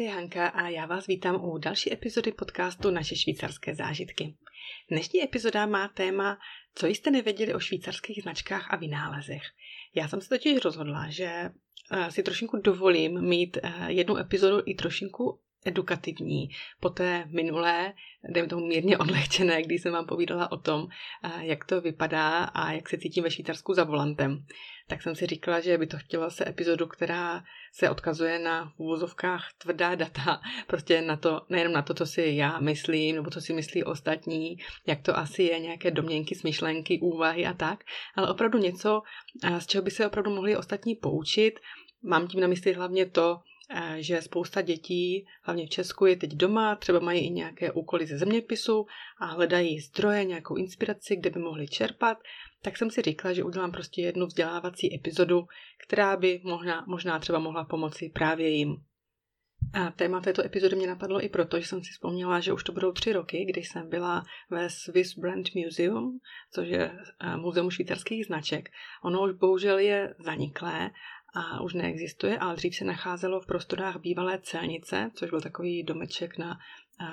tady Hanka a já vás vítám u další epizody podcastu Naše švýcarské zážitky. Dnešní epizoda má téma Co jste nevěděli o švýcarských značkách a vynálezech. Já jsem se totiž rozhodla, že eh, si trošinku dovolím mít eh, jednu epizodu i trošinku edukativní. Po té minulé, dejme tomu mírně odlehčené, když jsem vám povídala o tom, eh, jak to vypadá a jak se cítím ve Švýcarsku za volantem. Tak jsem si říkala, že by to chtěla se epizodu, která se odkazuje na uvozovkách tvrdá data, prostě na to, nejenom na to, co si já myslím, nebo co si myslí ostatní, jak to asi je, nějaké domněnky, smyšlenky, úvahy a tak, ale opravdu něco, eh, z čeho by se opravdu mohli ostatní poučit. Mám tím na mysli hlavně to, že spousta dětí, hlavně v Česku, je teď doma, třeba mají i nějaké úkoly ze zeměpisu a hledají zdroje, nějakou inspiraci, kde by mohli čerpat, tak jsem si říkala, že udělám prostě jednu vzdělávací epizodu, která by možná, možná třeba mohla pomoci právě jim. A téma této epizody mě napadlo i proto, že jsem si vzpomněla, že už to budou tři roky, když jsem byla ve Swiss Brand Museum, což je eh, muzeum švýcarských značek. Ono už bohužel je zaniklé a už neexistuje, ale dřív se nacházelo v prostorách bývalé celnice, což byl takový domeček na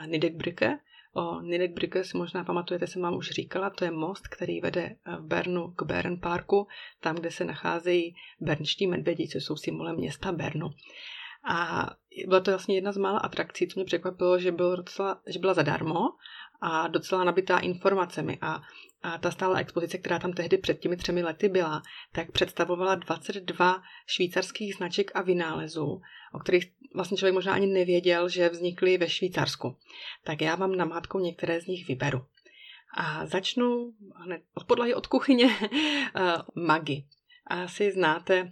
Nidekbrücke. O Nidekbrücke si možná pamatujete, jsem vám už říkala, to je most, který vede v Bernu k Bern Parku, tam, kde se nacházejí bernští medvědi, což jsou symbolem města Bernu. A byla to vlastně jedna z mála atrakcí, co mě překvapilo, že, byl docela, že byla zadarmo a docela nabitá informacemi. A a ta stála expozice, která tam tehdy před těmi třemi lety byla, tak představovala 22 švýcarských značek a vynálezů, o kterých vlastně člověk možná ani nevěděl, že vznikly ve Švýcarsku. Tak já vám namátkou některé z nich vyberu. A začnu hned od podlahy od kuchyně eh, Magi. Asi znáte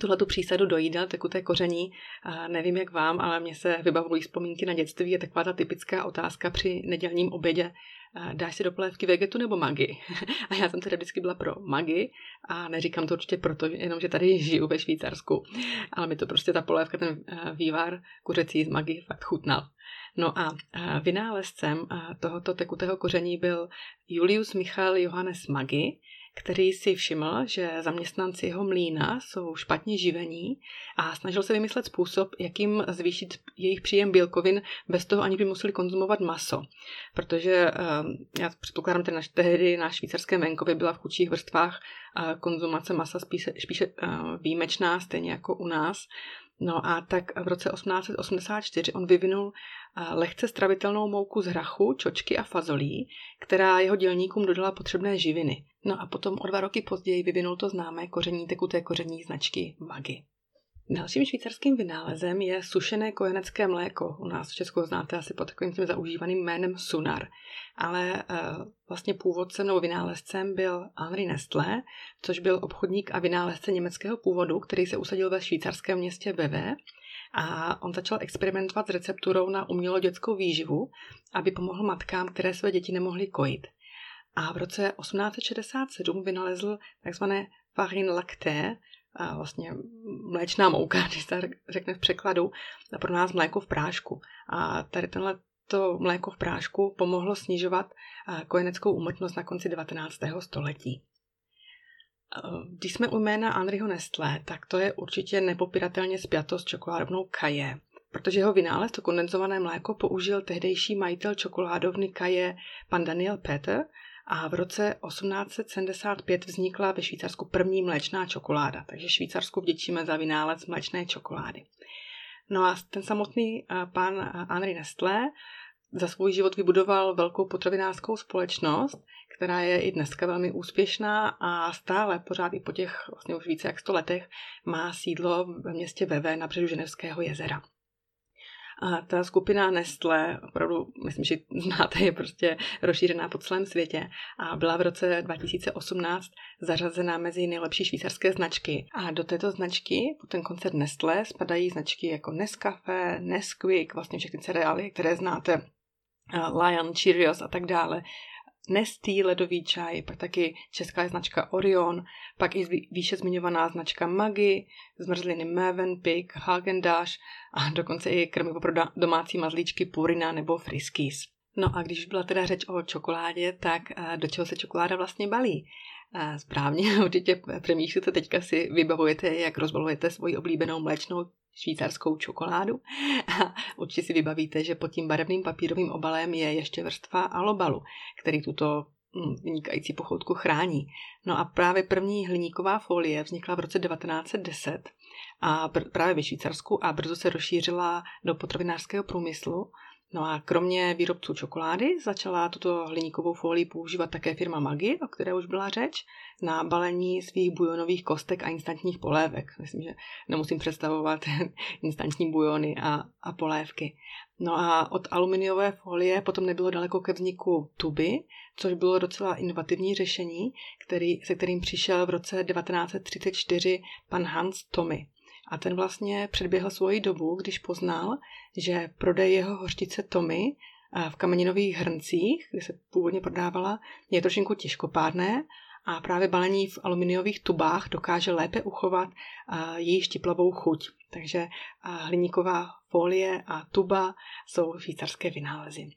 tuhle tu přísadu do jídel, tekuté koření. A nevím jak vám, ale mně se vybavují vzpomínky na dětství. Je taková ta typická otázka při nedělním obědě dáš si do polévky vegetu nebo magi. A já jsem teda vždycky byla pro magi a neříkám to určitě proto, jenom že tady žiju ve Švýcarsku, ale mi to prostě ta polévka, ten vývar kuřecí z magi fakt chutnal. No a vynálezcem tohoto tekutého koření byl Julius Michal Johannes Magi, který si všiml, že zaměstnanci jeho mlína jsou špatně živení a snažil se vymyslet způsob, jakým zvýšit jejich příjem bílkovin bez toho, ani by museli konzumovat maso. Protože uh, já předpokládám, že tehdy na švýcarském venkově byla v chudších vrstvách uh, konzumace masa spíše, spíše uh, výjimečná, stejně jako u nás. No a tak v roce 1884 on vyvinul lehce stravitelnou mouku z hrachu, čočky a fazolí, která jeho dělníkům dodala potřebné živiny. No a potom o dva roky později vyvinul to známé koření tekuté koření značky Magi. Dalším švýcarským vynálezem je sušené kojenecké mléko. U nás v Česku znáte asi pod takovým tím zaužívaným jménem Sunar. Ale uh, vlastně původcem nebo vynálezcem byl Henri Nestlé, což byl obchodník a vynálezce německého původu, který se usadil ve švýcarském městě Beve a on začal experimentovat s recepturou na umělou dětskou výživu, aby pomohl matkám, které své děti nemohly kojit. A v roce 1867 vynalezl takzvané farine lacté, a vlastně mléčná mouka, když se řekne v překladu, a pro nás mléko v prášku. A tady tenhle to mléko v prášku pomohlo snižovat kojeneckou úmrtnost na konci 19. století. Když jsme u jména Henryho Nestlé, tak to je určitě nepopiratelně spjato s čokoládovnou Kaje, protože jeho vynález, to kondenzované mléko, použil tehdejší majitel čokoládovny Kaje, pan Daniel Peter, a v roce 1875 vznikla ve Švýcarsku první mléčná čokoláda, takže Švýcarsku vděčíme za vynález mléčné čokolády. No a ten samotný pan Henri Nestlé za svůj život vybudoval velkou potravinářskou společnost, která je i dneska velmi úspěšná a stále pořád i po těch vlastně už více jak 100 letech má sídlo ve městě Veve na břehu Ženevského jezera. A ta skupina Nestle, opravdu, myslím, že znáte, je prostě rozšířená po celém světě a byla v roce 2018 zařazená mezi nejlepší švýcarské značky. A do této značky, po ten koncert Nestle, spadají značky jako Nescafé, Nesquik, vlastně všechny cereály, které znáte, Lion, Cheerios a tak dále. Nestý ledový čaj, pak taky česká značka Orion, pak i výše zmiňovaná značka Maggi, zmrzliny Mövenpick, Hagendash a dokonce i krmivo pro domácí mazlíčky Purina nebo Friskies. No a když byla teda řeč o čokoládě, tak do čeho se čokoláda vlastně balí? Správně, určitě přemýšlíte, teďka si vybavujete, jak rozbalujete svoji oblíbenou mléčnou švýcarskou čokoládu. A určitě si vybavíte, že pod tím barevným papírovým obalem je ještě vrstva alobalu, který tuto hm, vynikající pochoutku chrání. No a právě první hliníková folie vznikla v roce 1910 a právě ve Švýcarsku a brzo se rozšířila do potravinářského průmyslu No a kromě výrobců čokolády začala tuto hliníkovou folii používat také firma Maggi, o které už byla řeč, na balení svých bujonových kostek a instantních polévek. Myslím, že nemusím představovat instantní bujony a, a polévky. No a od aluminiové folie potom nebylo daleko ke vzniku tuby, což bylo docela inovativní řešení, který, se kterým přišel v roce 1934 pan Hans Tommy. A ten vlastně předběhl svoji dobu, když poznal, že prodej jeho hořtice Tommy v kameninových hrncích, kde se původně prodávala, je trošinku těžkopádné a právě balení v aluminiových tubách dokáže lépe uchovat její štiplavou chuť. Takže hliníková folie a tuba jsou švýcarské vynálezy.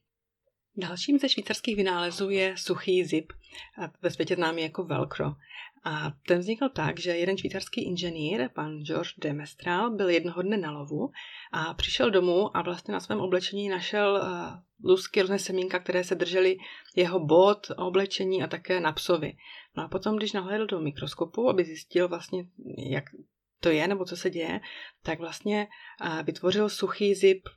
Dalším ze švýcarských vynálezů je suchý zip, ve světě známý jako velcro. A ten vznikl tak, že jeden švýcarský inženýr, pan George de Mestral, byl jednoho dne na lovu a přišel domů a vlastně na svém oblečení našel lusky, různé semínka, které se držely jeho bod, oblečení a také na psovi. No a potom, když nahlédl do mikroskopu, aby zjistil vlastně, jak to je nebo co se děje, tak vlastně vytvořil suchý zip,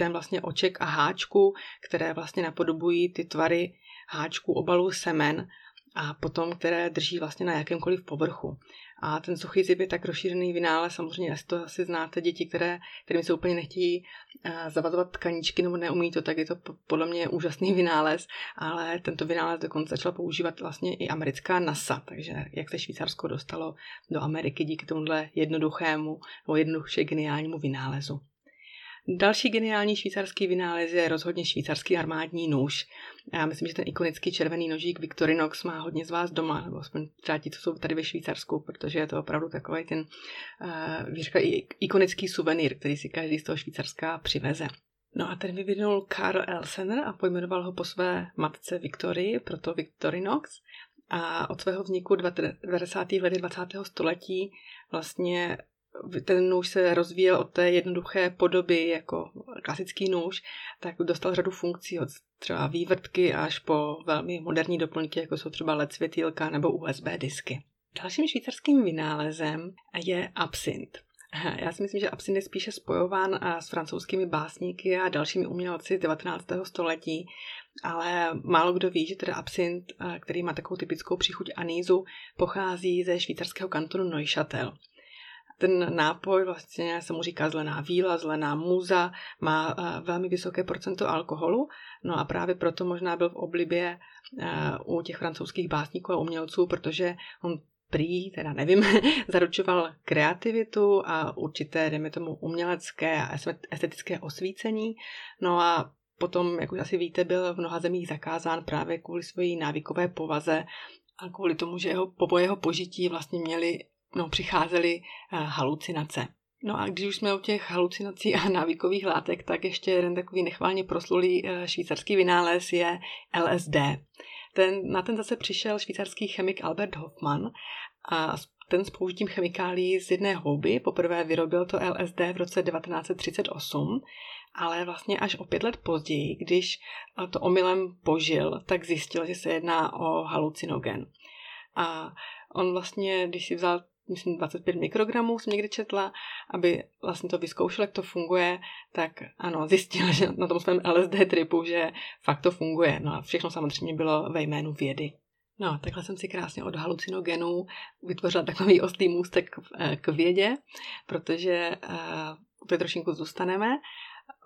systém vlastně oček a háčku, které vlastně napodobují ty tvary háčku obalu semen a potom, které drží vlastně na jakémkoliv povrchu. A ten suchý zip je tak rozšířený vynález, samozřejmě asi to asi znáte, děti, které, kterým se úplně nechtějí uh, zavazovat tkaničky nebo neumí to, tak je to podle mě úžasný vynález, ale tento vynález dokonce začala používat vlastně i americká NASA, takže jak se Švýcarsko dostalo do Ameriky díky tomuhle jednoduchému nebo jednoduše geniálnímu vynálezu. Další geniální švýcarský vynález je rozhodně švýcarský armádní nůž. Já myslím, že ten ikonický červený nožík Victorinox má hodně z vás doma, nebo aspoň třeba ti, co jsou tady ve Švýcarsku, protože je to opravdu takový ten uh, ikonický suvenýr, který si každý z toho Švýcarska přiveze. No a ten vyvinul Karl Elsener a pojmenoval ho po své matce Viktorii, proto Victorinox. A od svého vzniku 20. let 20. století vlastně ten nůž se rozvíjel od té jednoduché podoby jako klasický nůž, tak dostal řadu funkcí od třeba vývrtky až po velmi moderní doplňky, jako jsou třeba LED světýlka nebo USB disky. Dalším švýcarským vynálezem je absint. Já si myslím, že absint je spíše spojován s francouzskými básníky a dalšími umělci z 19. století, ale málo kdo ví, že teda absint, který má takovou typickou příchuť anízu, pochází ze švýcarského kantonu Neuchâtel. Ten nápoj vlastně se mu říká zelená víla, zelená muza, má eh, velmi vysoké procento alkoholu, no a právě proto možná byl v oblibě eh, u těch francouzských básníků a umělců, protože on prý, teda nevím, zaručoval kreativitu a určité, dejme tomu, umělecké a estetické osvícení. No a potom, jak už asi víte, byl v mnoha zemích zakázán právě kvůli své návykové povaze a kvůli tomu, že jeho, po jeho požití vlastně měli no, přicházely eh, halucinace. No a když už jsme u těch halucinací a návykových látek, tak ještě jeden takový nechválně proslulý eh, švýcarský vynález je LSD. Ten, na ten zase přišel švýcarský chemik Albert Hoffman a ten s použitím chemikálií z jedné houby poprvé vyrobil to LSD v roce 1938, ale vlastně až o pět let později, když to omylem požil, tak zjistil, že se jedná o halucinogen. A on vlastně, když si vzal myslím 25 mikrogramů jsem někdy četla, aby vlastně to vyzkoušel, jak to funguje, tak ano, zjistil, že na tom svém LSD tripu, že fakt to funguje. No a všechno samozřejmě bylo ve jménu vědy. No, takhle jsem si krásně od halucinogenů vytvořila takový ostrý můstek eh, k vědě, protože uh, to trošinku zůstaneme.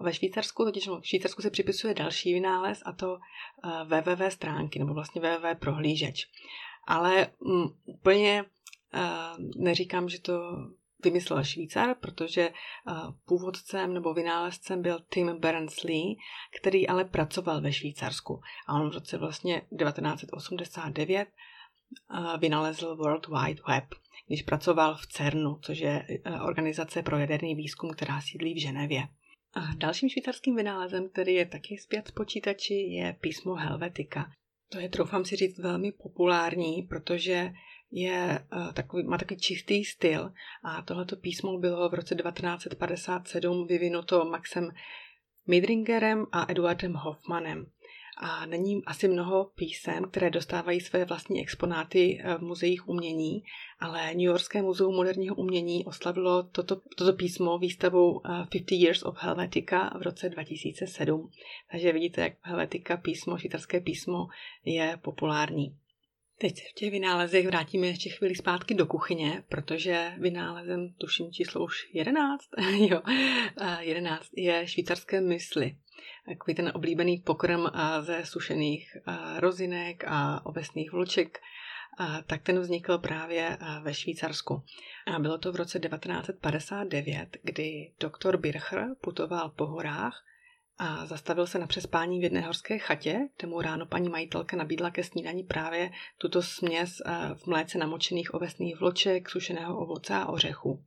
Ve Švýcarsku, totiž v Švýcarsku se připisuje další vynález a to eh, www stránky, nebo vlastně www prohlížeč. Ale um, úplně neříkám, že to vymyslel Švýcar, protože původcem nebo vynálezcem byl Tim Berners-Lee, který ale pracoval ve Švýcarsku. A on v roce vlastně 1989 vynalezl World Wide Web, když pracoval v CERNu, což je organizace pro jaderný výzkum, která sídlí v Ženevě. A dalším švýcarským vynálezem, který je taky zpět z počítači, je písmo Helvetica. To je, troufám si říct, velmi populární, protože je uh, takový, má takový čistý styl a tohleto písmo bylo v roce 1957 vyvinuto Maxem Midringerem a Eduardem Hoffmanem. A není asi mnoho písem, které dostávají své vlastní exponáty eh, v muzeích umění, ale New Yorkské muzeum moderního umění oslavilo toto, toto písmo výstavou 50 eh, Years of Helvetica v roce 2007. Takže vidíte, jak Helvetica písmo, švýcarské písmo je populární. Teď se v těch vynálezech vrátíme ještě chvíli zpátky do kuchyně, protože vynálezem, tuším číslo už 11, jo, 11 je švýcarské mysli. Takový ten oblíbený pokrm ze sušených rozinek a ovesných vloček, tak ten vznikl právě ve Švýcarsku. A bylo to v roce 1959, kdy doktor Bircher putoval po horách a zastavil se na přespání v jedné horské chatě, kde mu ráno paní majitelka nabídla ke snídani právě tuto směs eh, v mléce namočených ovesných vloček, sušeného ovoce a ořechu.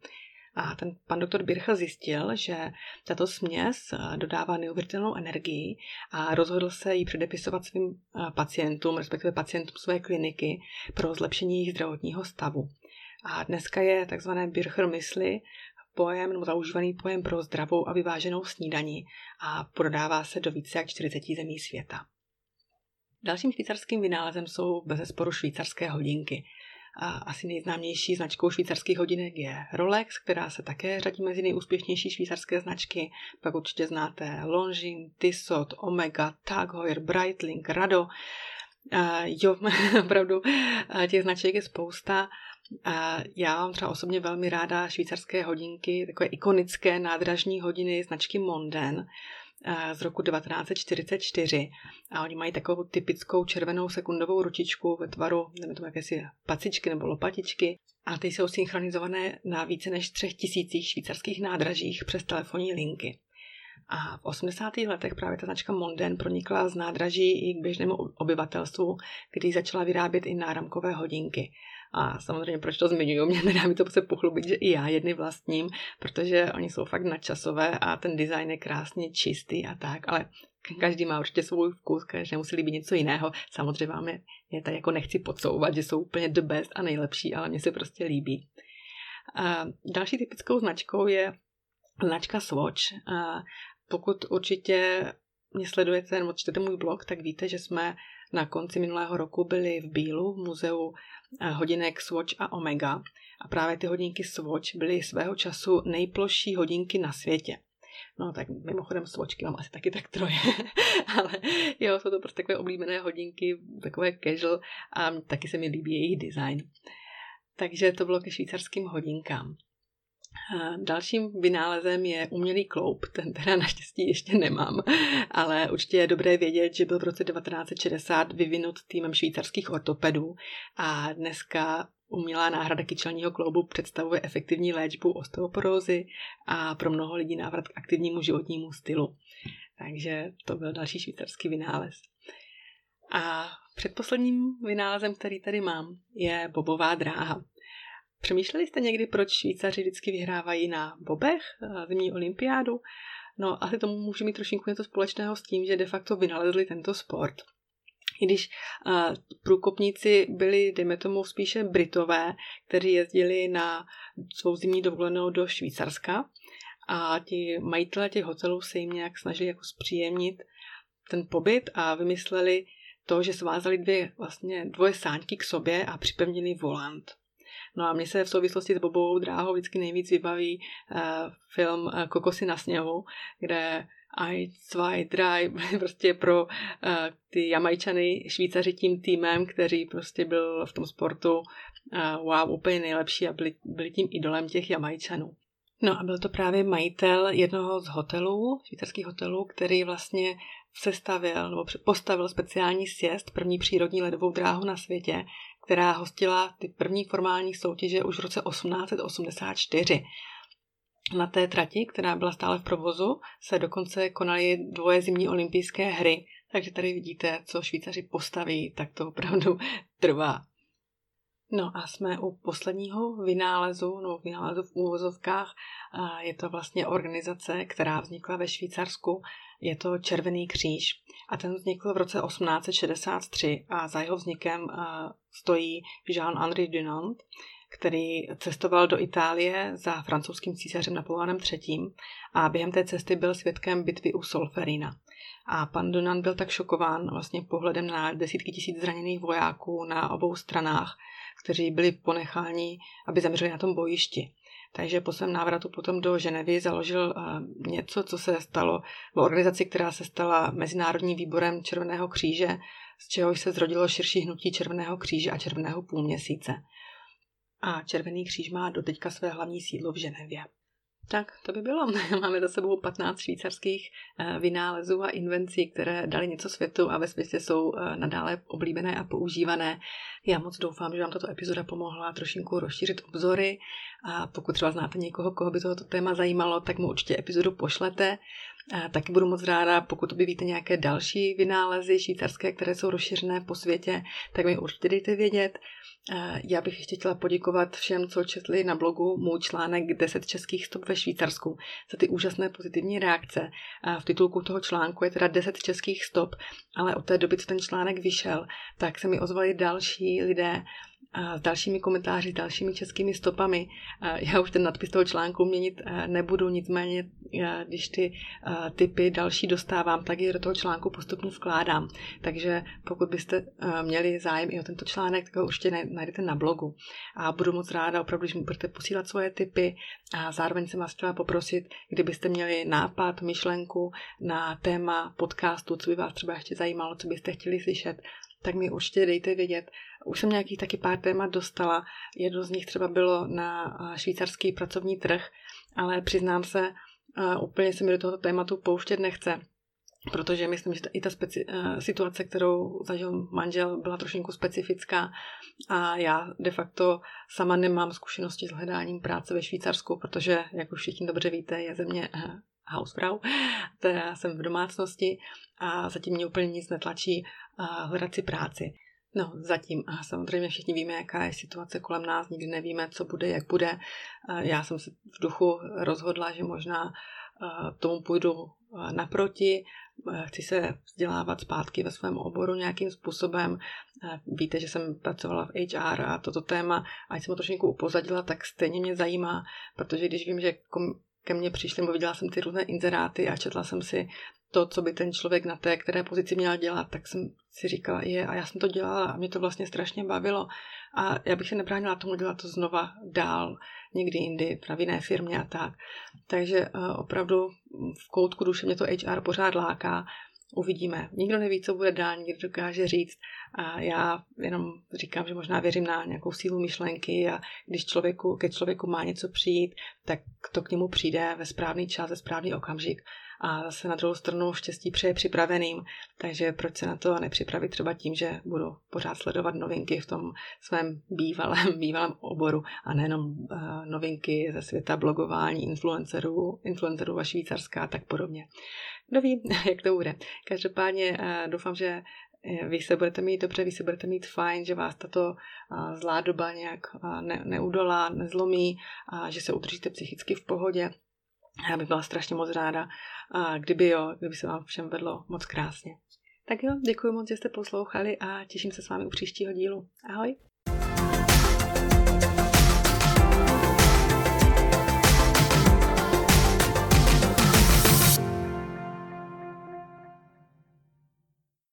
A ten pan doktor Bircha zjistil, že tato směs eh, dodává neuvěřitelnou energii a rozhodl se ji předepisovat svým eh, pacientům, respektive pacientům své kliniky pro zlepšení jejich zdravotního stavu. A dneska je takzvané Bircher mysli pojem nebo zaužívaný pojem pro zdravou a vyváženou snídaní a prodává se do více jak 40 zemí světa. Dalším švýcarským vynálezem jsou bezesporu švýcarské hodinky. A asi nejznámější značkou švýcarských hodinek je Rolex, která se také řadí mezi nejúspěšnější švýcarské značky. Pak určitě znáte Longines, Tissot, Omega, Tag Heuer, Breitling, Rado. Uh, jo, opravdu těch značek je spousta a já mám třeba osobně velmi ráda švýcarské hodinky, takové ikonické nádražní hodiny značky Monden z roku 1944 a oni mají takovou typickou červenou sekundovou ručičku ve tvaru, nevím tomu, jakési pacičky nebo lopatičky a ty jsou synchronizované na více než třech tisících švýcarských nádražích přes telefonní linky. A v 80. letech právě ta značka Monden pronikla z nádraží i k běžnému obyvatelstvu, když začala vyrábět i náramkové hodinky. A samozřejmě, proč to zmiňuju, mě nedá mi to se pochlubit, že i já jedny vlastním, protože oni jsou fakt nadčasové a ten design je krásně čistý a tak, ale každý má určitě svůj vkus, každý musí líbit něco jiného. Samozřejmě máme, je tady jako nechci podsouvat, že jsou úplně the best a nejlepší, ale mně se prostě líbí. A další typickou značkou je značka Swatch. A pokud určitě mě sledujete nebo čtete můj blog, tak víte, že jsme na konci minulého roku byli v Bílu v muzeu eh, hodinek Swatch a Omega. A právě ty hodinky Swatch byly svého času nejplošší hodinky na světě. No tak mimochodem svočky mám asi taky tak troje, ale jo, jsou to prostě takové oblíbené hodinky, takové casual a taky se mi líbí jejich design. Takže to bylo ke švýcarským hodinkám. Dalším vynálezem je umělý kloup, ten teda naštěstí ještě nemám, ale určitě je dobré vědět, že byl v roce 1960 vyvinut týmem švýcarských ortopedů a dneska umělá náhrada kyčelního kloubu představuje efektivní léčbu osteoporózy a pro mnoho lidí návrat k aktivnímu životnímu stylu. Takže to byl další švýcarský vynález. A předposledním vynálezem, který tady mám, je bobová dráha. Přemýšleli jste někdy, proč Švýcaři vždycky vyhrávají na bobech eh, zimní olympiádu? No, asi tomu může mít trošku něco společného s tím, že de facto vynalezli tento sport. I když uh, průkopníci byli, dejme tomu, spíše Britové, kteří jezdili na svou zimní dovolenou do Švýcarska a ti majitelé těch hotelů se jim nějak snažili jako zpříjemnit ten pobyt a vymysleli to, že svázali dvě, vlastně dvoje sáňky k sobě a připevnili volant. No a mně se v souvislosti s Bobovou dráhou vždycky nejvíc vybaví uh, film uh, Kokosy na sněhu, kde I, zwei, drei, prostě pro uh, ty Jamajčany, Švýcaři tím týmem, který prostě byl v tom sportu uh, wow, úplně nejlepší a byli, byli tím idolem těch Jamajčanů. No a byl to právě majitel jednoho z hotelů, švýcarských hotelů, který vlastně sestavil nebo postavil speciální sjezd, první přírodní ledovou dráhu na světě, která hostila ty první formální soutěže už v roce 1884. Na té trati, která byla stále v provozu, se dokonce konaly dvoje zimní olympijské hry, takže tady vidíte, co Švýcaři postaví, tak to opravdu trvá. No a jsme u posledního vynálezu, no vynálezu v úvozovkách. Je to vlastně organizace, která vznikla ve Švýcarsku. Je to Červený kříž. A ten vznikl v roce 1863 a za jeho vznikem stojí Jean-Henri Dunant, který cestoval do Itálie za francouzským císařem Napoleonem III. a během té cesty byl svědkem bitvy u Solferina. A pan Dunant byl tak šokován vlastně pohledem na desítky tisíc zraněných vojáků na obou stranách, kteří byli ponecháni, aby zemřeli na tom bojišti. Takže po svém návratu potom do Ženevy založil uh, něco, co se stalo v organizaci, která se stala Mezinárodním výborem Červeného kříže, z čehož se zrodilo širší hnutí Červeného kříže a Červeného půlměsíce. A Červený kříž má doteďka své hlavní sídlo v Ženevě. Tak, to by bylo. Máme za sebou 15 švýcarských eh, vynálezů a invencí, které dali něco světu a ve světě jsou eh, nadále oblíbené a používané. Já moc doufám, že vám tato epizoda pomohla trošinku rozšířit obzory a pokud třeba znáte někoho, koho by tohoto téma zajímalo, tak mu určitě epizodu pošlete. Taky budu moc ráda, pokud objevíte nějaké další vynálezy švýcarské, které jsou rozšířené po světě, tak mi určitě dejte vědět. Já bych ještě chtěla poděkovat všem, co četli na blogu můj článek 10 českých stop ve Švýcarsku za ty úžasné pozitivní reakce. V titulku toho článku je teda 10 českých stop, ale od té doby, co ten článek vyšel, tak se mi ozvali další lidé, s dalšími komentáři, s dalšími českými stopami. Já už ten nadpis toho článku měnit nebudu, nicméně když ty typy další dostávám, tak je do toho článku postupně vkládám. Takže pokud byste měli zájem i o tento článek, tak ho určitě najdete na blogu. A budu moc ráda opravdu, když mi budete posílat svoje typy a zároveň jsem vás chtěla poprosit, kdybyste měli nápad, myšlenku na téma podcastu, co by vás třeba ještě zajímalo, co byste chtěli slyšet, tak mi určitě dejte vědět. Už jsem nějakých taky pár témat dostala. Jedno z nich třeba bylo na švýcarský pracovní trh, ale přiznám se, úplně se mi do tohoto tématu pouštět nechce, protože myslím, že i ta speci- situace, kterou zažil manžel, byla trošinku specifická a já de facto sama nemám zkušenosti s hledáním práce ve Švýcarsku, protože, jak už všichni dobře víte, je země Hausfrau, teda jsem v domácnosti a zatím mě úplně nic netlačí hledat si práci. No, zatím. A samozřejmě všichni víme, jaká je situace kolem nás, nikdy nevíme, co bude, jak bude. Já jsem se v duchu rozhodla, že možná tomu půjdu naproti, chci se vzdělávat zpátky ve svém oboru nějakým způsobem. Víte, že jsem pracovala v HR a toto téma, ať jsem ho trošku upozadila, tak stejně mě zajímá, protože když vím, že ke mně přišli, bo viděla jsem ty různé inzeráty a četla jsem si to, co by ten člověk na té které pozici měl dělat, tak jsem si říkala, je, a já jsem to dělala a mě to vlastně strašně bavilo. A já bych se nebránila tomu dělat to znova dál, někdy jindy, v jiné firmě a tak. Takže uh, opravdu v koutku duše mě to HR pořád láká. Uvidíme. Nikdo neví, co bude dál, nikdo dokáže říct. A já jenom říkám, že možná věřím na nějakou sílu myšlenky a když člověku, ke člověku má něco přijít, tak to k němu přijde ve správný čas, ve správný okamžik a zase na druhou stranu štěstí přeje připraveným, takže proč se na to nepřipravit třeba tím, že budu pořád sledovat novinky v tom svém bývalém, bývalém oboru a nejenom uh, novinky ze světa blogování influencerů, influencerů a Švýcarská a tak podobně. Kdo ví, jak to bude. Každopádně uh, doufám, že eh, vy se budete mít dobře, vy se budete mít fajn, že vás tato zlá doba nějak ne, neudolá, nezlomí, a že se udržíte psychicky v pohodě já bych byla strašně moc ráda, a kdyby jo, kdyby se vám všem vedlo moc krásně. Tak jo, děkuji moc, že jste poslouchali a těším se s vámi u příštího dílu. Ahoj!